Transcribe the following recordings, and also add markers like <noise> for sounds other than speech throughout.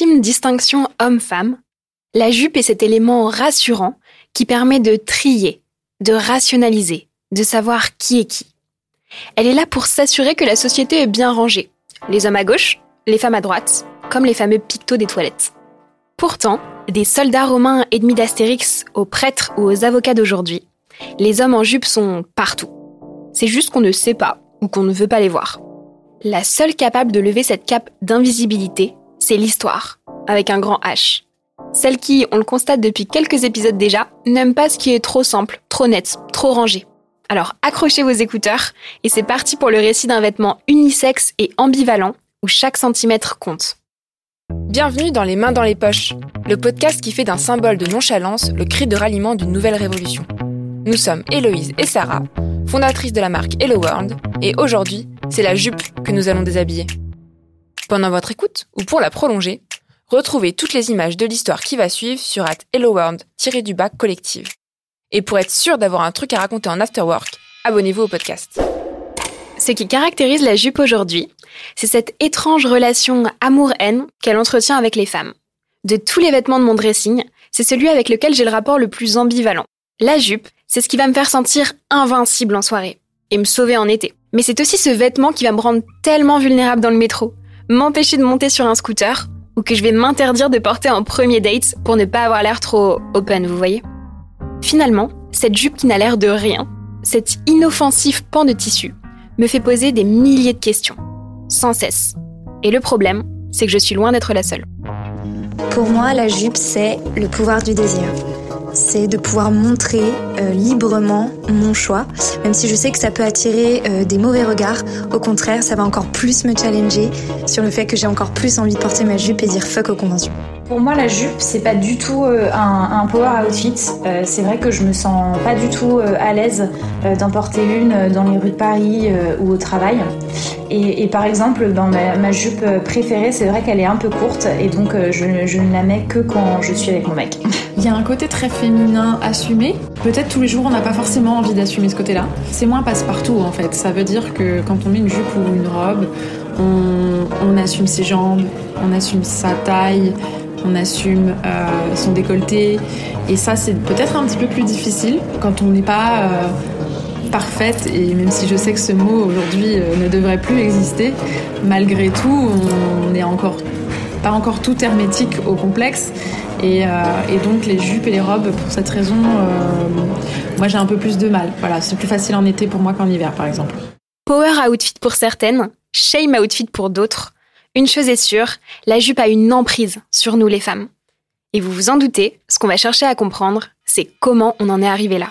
Distinction homme-femme, la jupe est cet élément rassurant qui permet de trier, de rationaliser, de savoir qui est qui. Elle est là pour s'assurer que la société est bien rangée. Les hommes à gauche, les femmes à droite, comme les fameux pictos des toilettes. Pourtant, des soldats romains ennemis d'Astérix aux prêtres ou aux avocats d'aujourd'hui, les hommes en jupe sont partout. C'est juste qu'on ne sait pas ou qu'on ne veut pas les voir. La seule capable de lever cette cape d'invisibilité, c'est l'histoire, avec un grand H. Celle qui, on le constate depuis quelques épisodes déjà, n'aime pas ce qui est trop simple, trop net, trop rangé. Alors accrochez vos écouteurs et c'est parti pour le récit d'un vêtement unisexe et ambivalent où chaque centimètre compte. Bienvenue dans Les Mains dans les Poches, le podcast qui fait d'un symbole de nonchalance le cri de ralliement d'une nouvelle révolution. Nous sommes Héloïse et Sarah, fondatrices de la marque Hello World, et aujourd'hui, c'est la jupe que nous allons déshabiller. Pendant votre écoute, ou pour la prolonger, retrouvez toutes les images de l'histoire qui va suivre sur at helloworld-du-bac collective. Et pour être sûr d'avoir un truc à raconter en afterwork, abonnez-vous au podcast. Ce qui caractérise la jupe aujourd'hui, c'est cette étrange relation amour-haine qu'elle entretient avec les femmes. De tous les vêtements de mon dressing, c'est celui avec lequel j'ai le rapport le plus ambivalent. La jupe, c'est ce qui va me faire sentir invincible en soirée et me sauver en été. Mais c'est aussi ce vêtement qui va me rendre tellement vulnérable dans le métro, m'empêcher de monter sur un scooter ou que je vais m'interdire de porter en premier date pour ne pas avoir l'air trop open, vous voyez? Finalement, cette jupe qui n'a l'air de rien, cet inoffensif pan de tissu, me fait poser des milliers de questions, sans cesse. Et le problème, c'est que je suis loin d'être la seule. Pour moi, la jupe, c'est le pouvoir du désir c'est de pouvoir montrer euh, librement mon choix, même si je sais que ça peut attirer euh, des mauvais regards. Au contraire, ça va encore plus me challenger sur le fait que j'ai encore plus envie de porter ma jupe et dire fuck aux conventions. Pour moi, la jupe, c'est pas du tout euh, un, power outfit. C'est vrai que je me sens pas du tout à l'aise d'en porter une dans les rues de Paris ou au travail. Et, par exemple, ma, jupe préférée, c'est vrai qu'elle est un peu courte et donc je, ne la mets que quand je suis avec mon mec. <laughs> Il y a un côté très féminin assumé. Peut-être tous les jours, on n'a pas forcément envie d'assumer ce côté-là. C'est moins passe-partout en fait. Ça veut dire que quand on met une jupe ou une robe, on assume ses jambes, on assume sa taille, on assume euh, son décolleté. Et ça, c'est peut-être un petit peu plus difficile quand on n'est pas euh, parfaite. Et même si je sais que ce mot aujourd'hui euh, ne devrait plus exister, malgré tout, on n'est encore pas encore tout hermétique au complexe. Et, donc les jupes et les robes, pour cette raison, moi j'ai un peu plus de mal. Voilà, c'est plus facile en été pour moi qu'en hiver, par exemple. Power outfit pour certaines, shame outfit pour d'autres. Une chose est sûre, la jupe a une emprise sur nous les femmes. Et vous vous en doutez, ce qu'on va chercher à comprendre, c'est comment on en est arrivé là.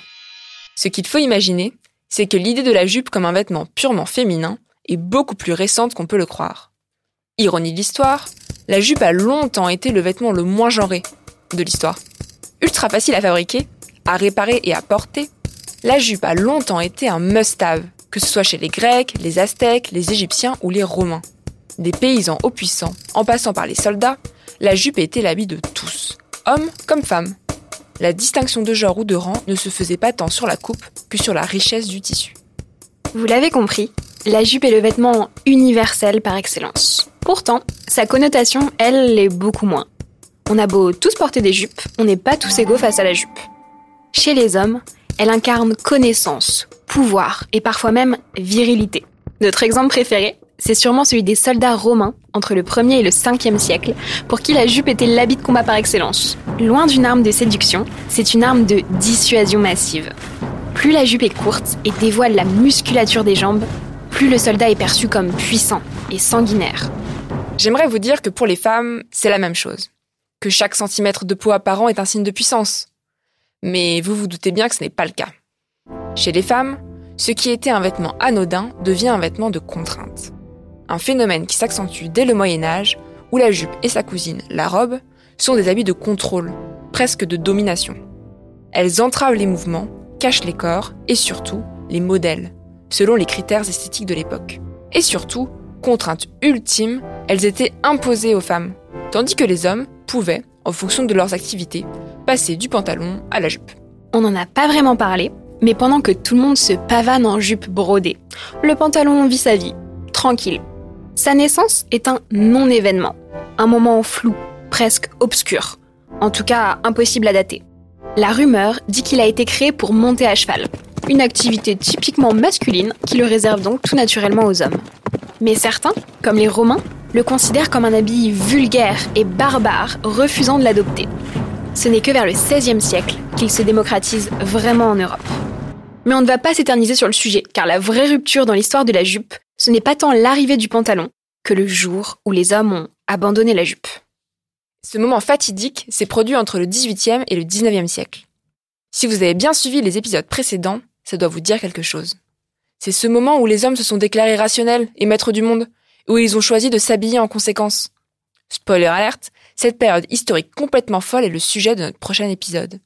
Ce qu'il faut imaginer, c'est que l'idée de la jupe comme un vêtement purement féminin est beaucoup plus récente qu'on peut le croire. Ironie de l'histoire, la jupe a longtemps été le vêtement le moins genré de l'histoire. Ultra facile à fabriquer, à réparer et à porter, la jupe a longtemps été un must-have, que ce soit chez les Grecs, les Aztèques, les Égyptiens ou les Romains. Des paysans aux puissants, en passant par les soldats, la jupe était l'habit de tous, hommes comme femmes. La distinction de genre ou de rang ne se faisait pas tant sur la coupe que sur la richesse du tissu. Vous l'avez compris, la jupe est le vêtement universel par excellence. Pourtant, sa connotation, elle, l'est beaucoup moins. On a beau tous porter des jupes, on n'est pas tous égaux face à la jupe. Chez les hommes, elle incarne connaissance, pouvoir et parfois même virilité. Notre exemple préféré, c'est sûrement celui des soldats romains entre le 1er et le 5e siècle, pour qui la jupe était l'habit de combat par excellence. Loin d'une arme de séduction, c'est une arme de dissuasion massive. Plus la jupe est courte et dévoile la musculature des jambes, plus le soldat est perçu comme puissant et sanguinaire. J'aimerais vous dire que pour les femmes, c'est la même chose. Que chaque centimètre de peau apparent est un signe de puissance. Mais vous vous doutez bien que ce n'est pas le cas. Chez les femmes, ce qui était un vêtement anodin devient un vêtement de contrainte. Un phénomène qui s'accentue dès le Moyen Âge, où la jupe et sa cousine, la robe, sont des habits de contrôle, presque de domination. Elles entravent les mouvements, cachent les corps et surtout les modèles, selon les critères esthétiques de l'époque. Et surtout, contrainte ultime, elles étaient imposées aux femmes, tandis que les hommes pouvaient, en fonction de leurs activités, passer du pantalon à la jupe. On n'en a pas vraiment parlé, mais pendant que tout le monde se pavane en jupe brodée, le pantalon vit sa vie, tranquille. Sa naissance est un non-événement, un moment flou, presque obscur, en tout cas impossible à dater. La rumeur dit qu'il a été créé pour monter à cheval, une activité typiquement masculine qui le réserve donc tout naturellement aux hommes. Mais certains, comme les Romains, le considèrent comme un habit vulgaire et barbare, refusant de l'adopter. Ce n'est que vers le XVIe siècle qu'il se démocratise vraiment en Europe. Mais on ne va pas s'éterniser sur le sujet, car la vraie rupture dans l'histoire de la jupe, ce n'est pas tant l'arrivée du pantalon que le jour où les hommes ont abandonné la jupe. Ce moment fatidique s'est produit entre le XVIIIe et le XIXe siècle. Si vous avez bien suivi les épisodes précédents, ça doit vous dire quelque chose. C'est ce moment où les hommes se sont déclarés rationnels et maîtres du monde, où ils ont choisi de s'habiller en conséquence. Spoiler alerte, cette période historique complètement folle est le sujet de notre prochain épisode.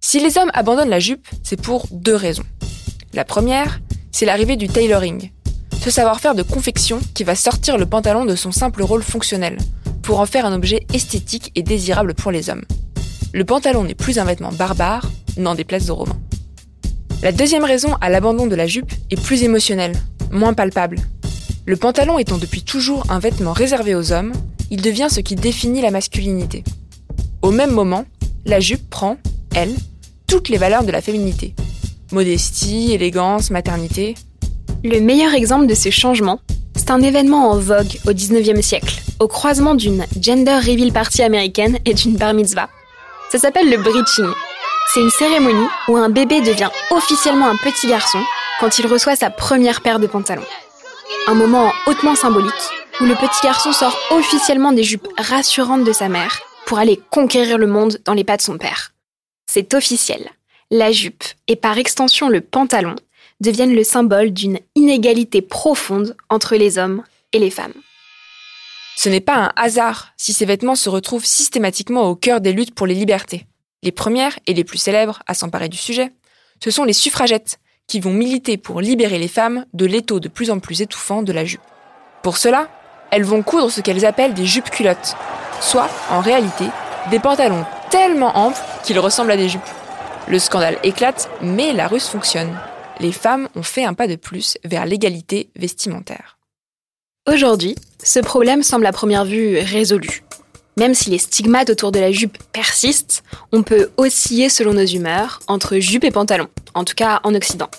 Si les hommes abandonnent la jupe, c'est pour deux raisons. La première, c'est l'arrivée du tailoring, ce savoir-faire de confection qui va sortir le pantalon de son simple rôle fonctionnel, pour en faire un objet esthétique et désirable pour les hommes. Le pantalon n'est plus un vêtement barbare, n'en déplace aux Romains. La deuxième raison à l'abandon de la jupe est plus émotionnelle, moins palpable. Le pantalon étant depuis toujours un vêtement réservé aux hommes, il devient ce qui définit la masculinité. Au même moment, la jupe prend, elle, toutes les valeurs de la féminité. Modestie, élégance, maternité. Le meilleur exemple de ce changement, c'est un événement en vogue au 19e siècle, au croisement d'une gender reveal party américaine et d'une bar mitzvah. Ça s'appelle le breaching. C'est une cérémonie où un bébé devient officiellement un petit garçon quand il reçoit sa première paire de pantalons. Un moment hautement symbolique où le petit garçon sort officiellement des jupes rassurantes de sa mère pour aller conquérir le monde dans les pas de son père. C'est officiel. La jupe, et par extension le pantalon, deviennent le symbole d'une inégalité profonde entre les hommes et les femmes. Ce n'est pas un hasard si ces vêtements se retrouvent systématiquement au cœur des luttes pour les libertés. Les premières et les plus célèbres à s'emparer du sujet, ce sont les suffragettes, qui vont militer pour libérer les femmes de l'étau de plus en plus étouffant de la jupe. Pour cela, elles vont coudre ce qu'elles appellent des jupes culottes, soit, en réalité, des pantalons tellement amples qu'ils ressemblent à des jupes. Le scandale éclate, mais la ruse fonctionne. Les femmes ont fait un pas de plus vers l'égalité vestimentaire. Aujourd'hui, ce problème semble à première vue résolu. Même si les stigmates autour de la jupe persistent, on peut osciller selon nos humeurs entre jupe et pantalon, en tout cas en Occident.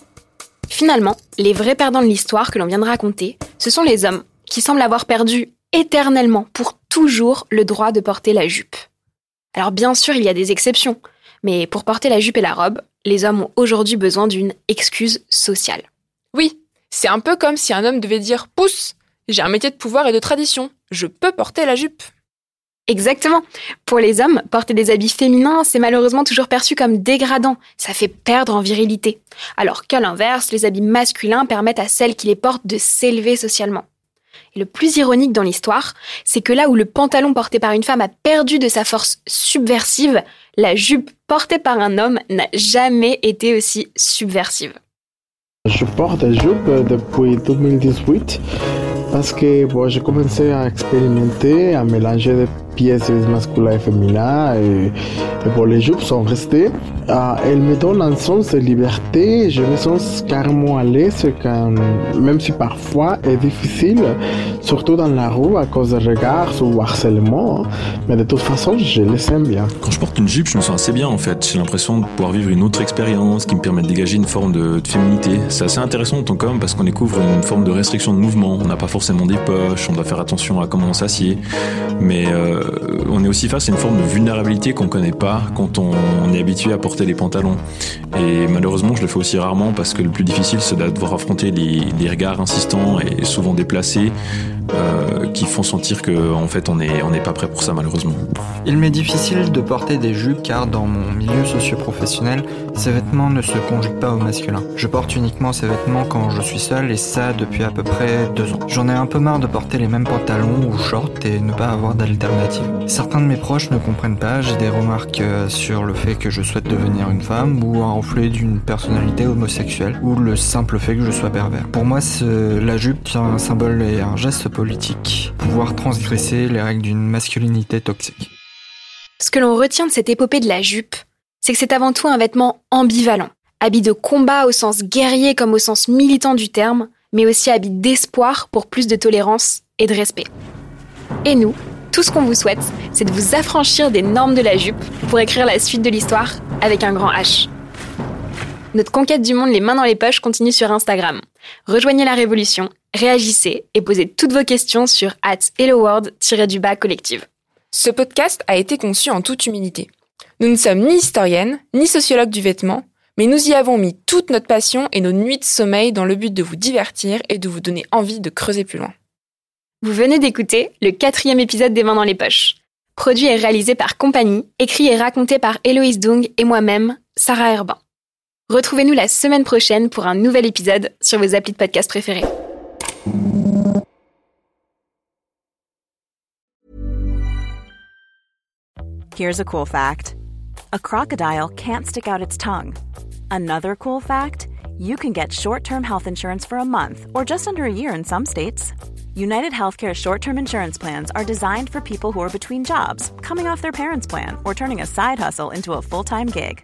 Finalement, les vrais perdants de l'histoire que l'on vient de raconter, ce sont les hommes, qui semblent avoir perdu éternellement, pour toujours, le droit de porter la jupe. Alors bien sûr, il y a des exceptions, mais pour porter la jupe et la robe, les hommes ont aujourd'hui besoin d'une excuse sociale. Oui, c'est un peu comme si un homme devait dire Pousse, j'ai un métier de pouvoir et de tradition, je peux porter la jupe. Exactement. Pour les hommes, porter des habits féminins, c'est malheureusement toujours perçu comme dégradant. Ça fait perdre en virilité. Alors qu'à l'inverse, les habits masculins permettent à celles qui les portent de s'élever socialement. Et le plus ironique dans l'histoire, c'est que là où le pantalon porté par une femme a perdu de sa force subversive, la jupe portée par un homme n'a jamais été aussi subversive. Je porte la jupe depuis 2018 parce que bon, j'ai commencé à expérimenter, à mélanger des pièces masculines et féminines et, et bon, les jupes sont restées. Euh, elles me donnent un sens de liberté, je me sens carrément à l'aise même si parfois est difficile, surtout dans la rue à cause des regards ou harcèlement, mais de toute façon je les aime bien. Quand je porte une jupe, je me sens assez bien en fait, j'ai l'impression de pouvoir vivre une autre expérience qui me permet de dégager une forme de, de féminité. C'est assez intéressant en tant qu'homme parce qu'on découvre une forme de restriction de mouvement, on n'a pas forcément des poches, on doit faire attention à comment on s'assied, mais euh, on est aussi face à une forme de vulnérabilité qu'on connaît pas quand on, est habitué à porter les pantalons. Et malheureusement, je le fais aussi rarement parce que le plus difficile, c'est de devoir affronter les regards insistants et souvent déplacés euh, qui font sentir que en fait on n'est pas prêt pour ça malheureusement. Il m'est difficile de porter des jupes car dans mon milieu socio-professionnel, ces vêtements ne se conjuguent pas au masculin. Je porte uniquement ces vêtements quand je suis seul et ça depuis à peu près deux ans. J'en ai un peu marre de porter les mêmes pantalons ou shorts et ne pas avoir d'alternative. Certains de mes proches ne comprennent pas, j'ai des remarques euh, sur le fait que je souhaite devenir une femme ou un reflet d'une personnalité homosexuelle ou le simple fait que je sois pervers. Pour moi, la jupe est un symbole et un geste politique, pouvoir transgresser les règles d'une masculinité toxique. Ce que l'on retient de cette épopée de la jupe, c'est que c'est avant tout un vêtement ambivalent, habit de combat au sens guerrier comme au sens militant du terme, mais aussi habit d'espoir pour plus de tolérance et de respect. Et nous, tout ce qu'on vous souhaite, c'est de vous affranchir des normes de la jupe pour écrire la suite de l'histoire avec un grand H. Notre conquête du monde les mains dans les poches continue sur Instagram. Rejoignez la révolution, réagissez et posez toutes vos questions sur at helloworld-du-bas collective. Ce podcast a été conçu en toute humilité. Nous ne sommes ni historiennes, ni sociologues du vêtement, mais nous y avons mis toute notre passion et nos nuits de sommeil dans le but de vous divertir et de vous donner envie de creuser plus loin. Vous venez d'écouter le quatrième épisode des Mains dans les poches. Produit et réalisé par Compagnie, écrit et raconté par Héloïse Dung et moi-même, Sarah Herbin. Retrouvez-nous la semaine prochaine pour un nouvel épisode sur vos applis de podcast préférés. Here's a cool fact. A crocodile can't stick out its tongue. Another cool fact, you can get short-term health insurance for a month or just under a year in some states. United Healthcare short term insurance plans are designed for people who are between jobs, coming off their parents' plan, or turning a side hustle into a full time gig.